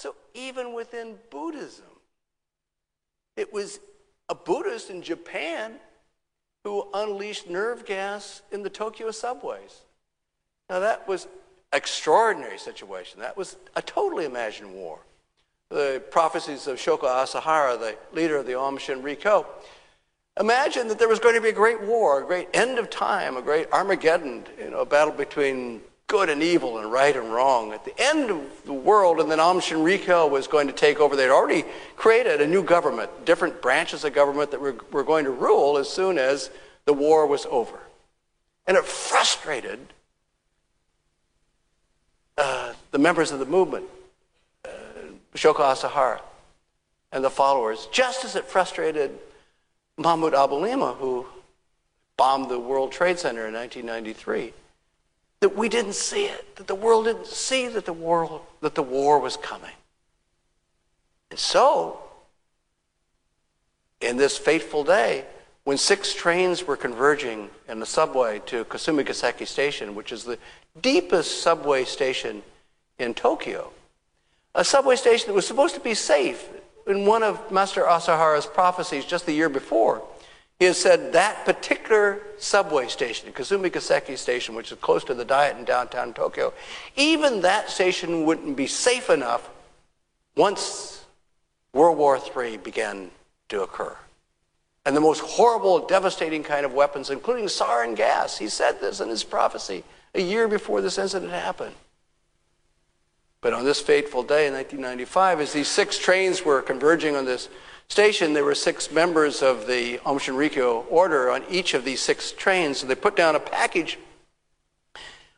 So even within Buddhism, it was a Buddhist in Japan who unleashed nerve gas in the Tokyo subways. Now, that was extraordinary situation. That was a totally imagined war. The prophecies of Shoko Asahara, the leader of the Aum Shinrikyo, imagined that there was going to be a great war, a great end of time, a great Armageddon, you know, a battle between good and evil and right and wrong. At the end of the world, and then Aum Shinrikyo was going to take over. They'd already created a new government, different branches of government that were, were going to rule as soon as the war was over. And it frustrated uh, the members of the movement, uh, Shoko Asahara, and the followers, just as it frustrated Mahmoud Abouhalima, who bombed the World Trade Center in 1993 that we didn't see it, that the world didn't see that the war, that the war was coming. And so, in this fateful day, when six trains were converging in the subway to Kasumigaseki Station, which is the deepest subway station in Tokyo, a subway station that was supposed to be safe. In one of Master Asahara's prophecies just the year before, he has said that particular subway station, Kasumigaseki Station, which is close to the Diet in downtown Tokyo, even that station wouldn't be safe enough once World War III began to occur. And the most horrible, devastating kind of weapons, including sarin gas. He said this in his prophecy a year before this incident happened. But on this fateful day in 1995, as these six trains were converging on this station, there were six members of the Aum Shinrikyo order on each of these six trains. So they put down a package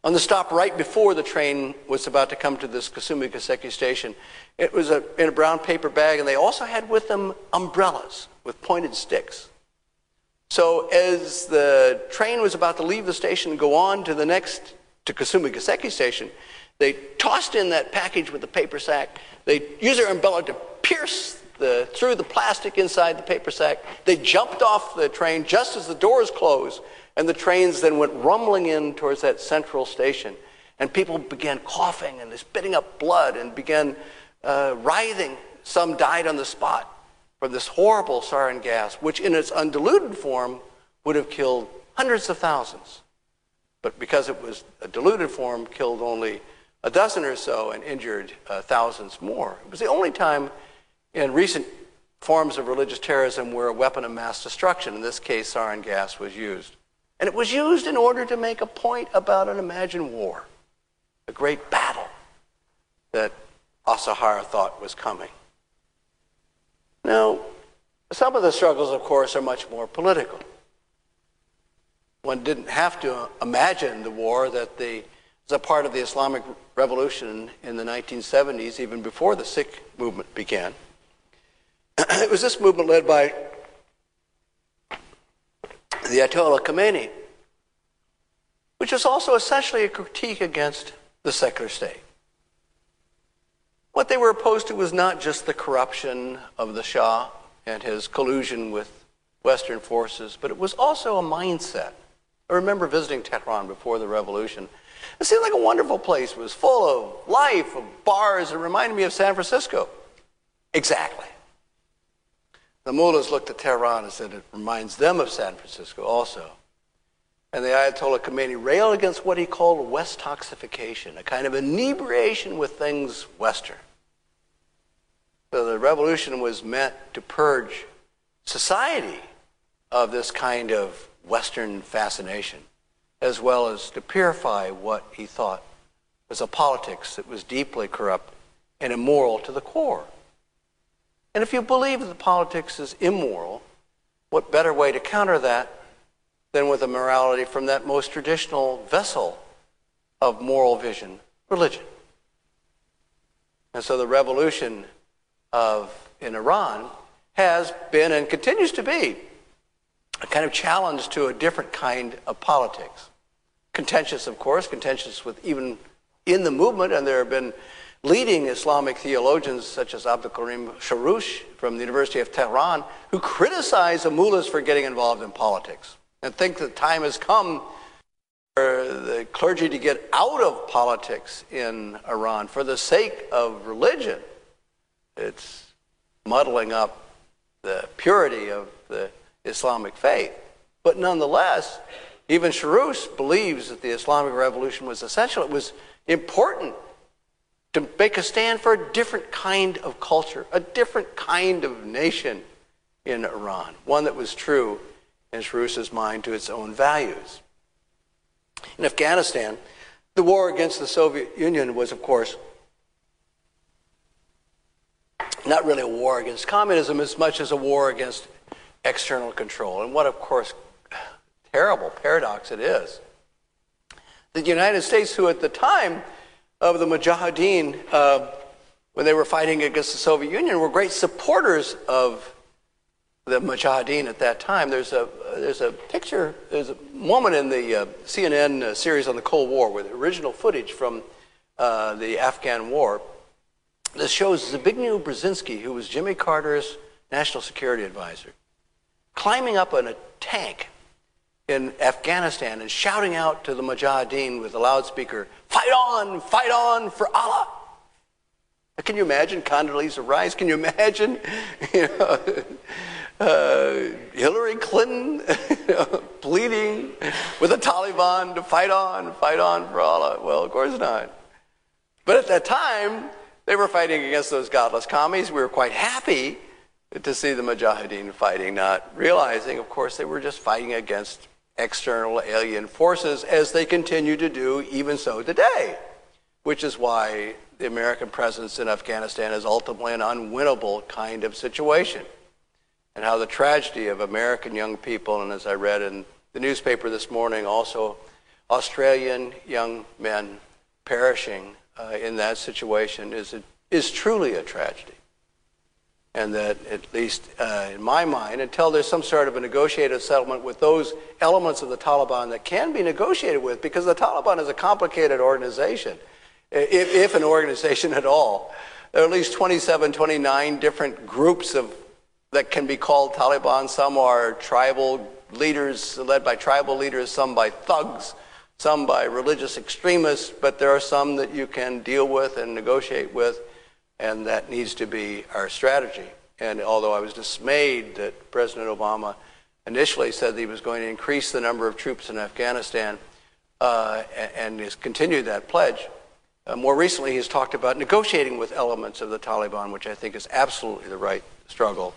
on the stop right before the train was about to come to this Kasumigaseki station. It was a, in a brown paper bag, and they also had with them umbrellas with pointed sticks. So as the train was about to leave the station and go on to the next, to Kasumigaseki station, they tossed in that package with the paper sack. They used their umbrella to pierce the, through the plastic inside the paper sack. They jumped off the train just as the doors closed, and the trains then went rumbling in towards that central station. And people began coughing and spitting up blood and began uh, writhing. Some died on the spot from this horrible sarin gas, which in its undiluted form would have killed hundreds of thousands. But because it was a diluted form, killed only a dozen or so and injured uh, thousands more. It was the only time in recent forms of religious terrorism where a weapon of mass destruction, in this case sarin gas, was used. And it was used in order to make a point about an imagined war, a great battle that Asahara thought was coming. Now, some of the struggles, of course, are much more political. One didn't have to imagine the war that the, was a part of the Islamic Revolution in the 1970s, even before the Sikh movement began. Was this movement led by the Ayatollah Khomeini, which was also essentially a critique against the secular state. What they were opposed to was not just the corruption of the Shah and his collusion with Western forces, but it was also a mindset. I remember visiting Tehran before the revolution. It seemed like a wonderful place. It was full of life, of bars. It reminded me of San Francisco. Exactly. The mullahs looked at Tehran and said it reminds them of San Francisco also. And the Ayatollah Khomeini railed against what he called West toxification, a kind of inebriation with things Western. So the revolution was meant to purge society of this kind of Western fascination, as well as to purify what he thought was a politics that was deeply corrupt and immoral to the core. And if you believe that politics is immoral, what better way to counter that than with a morality from that most traditional vessel of moral vision, religion? And so the revolution of in Iran has been and continues to be a kind of challenge to a different kind of politics. Contentious, of course, contentious with even in the movement, and there have been leading Islamic theologians such as Abdul Karim from the University of Tehran who criticize the mullahs for getting involved in politics and think that time has come for the clergy to get out of politics in Iran for the sake of religion it's muddling up the purity of the Islamic faith. But nonetheless, even Soroush believes that the Islamic Revolution was essential. It was important to make a stand for a different kind of culture, a different kind of nation in Iran, one that was true in Soroush's mind to its own values. In Afghanistan, the war against the Soviet Union was, of course, not really a war against communism as much as a war against external control. And what, of course, terrible paradox it is. The United States, who at the time of the Mujahideen, uh, when they were fighting against the Soviet Union, were great supporters of the Mujahideen at that time. There's a, there's a picture, there's a moment in the uh, CNN uh, series on the Cold War with original footage from uh, the Afghan War. This shows Zbigniew Brzezinski, who was Jimmy Carter's national security advisor, climbing up on a tank in Afghanistan and shouting out to the Mujahideen with a loudspeaker, Fight on, fight on for Allah. Can you imagine Condoleezza Rice? Can you imagine you know, uh, Hillary Clinton pleading with the Taliban to fight on, fight on for Allah? Well, of course not. But at that time, they were fighting against those godless commies. We were quite happy to see the Mujahideen fighting, not realizing, of course, they were just fighting against external alien forces, as they continue to do even so today, which is why the American presence in Afghanistan is ultimately an unwinnable kind of situation. And how the tragedy of American young people, and as I read in the newspaper this morning, also Australian young men perishing uh, in that situation is, a, is truly a tragedy and that at least uh, in my mind, until there's some sort of a negotiated settlement with those elements of the Taliban that can be negotiated with, because the Taliban is a complicated organization, if, if an organization at all. There are at least 27, 29 different groups of that can be called Taliban. Some are tribal leaders, led by tribal leaders, some by thugs, some by religious extremists, but there are some that you can deal with and negotiate with and that needs to be our strategy. And although I was dismayed that President Obama initially said that he was going to increase the number of troops in Afghanistan uh, and has continued that pledge, uh, more recently he's talked about negotiating with elements of the Taliban, which I think is absolutely the right struggle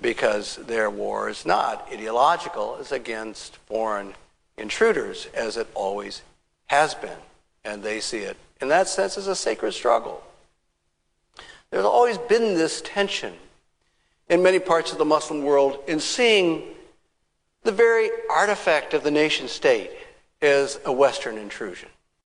because their war is not ideological, it's against foreign intruders, as it always has been. And they see it, in that sense, as a sacred struggle. There's always been this tension in many parts of the Muslim world in seeing the very artifact of the nation state as a Western intrusion.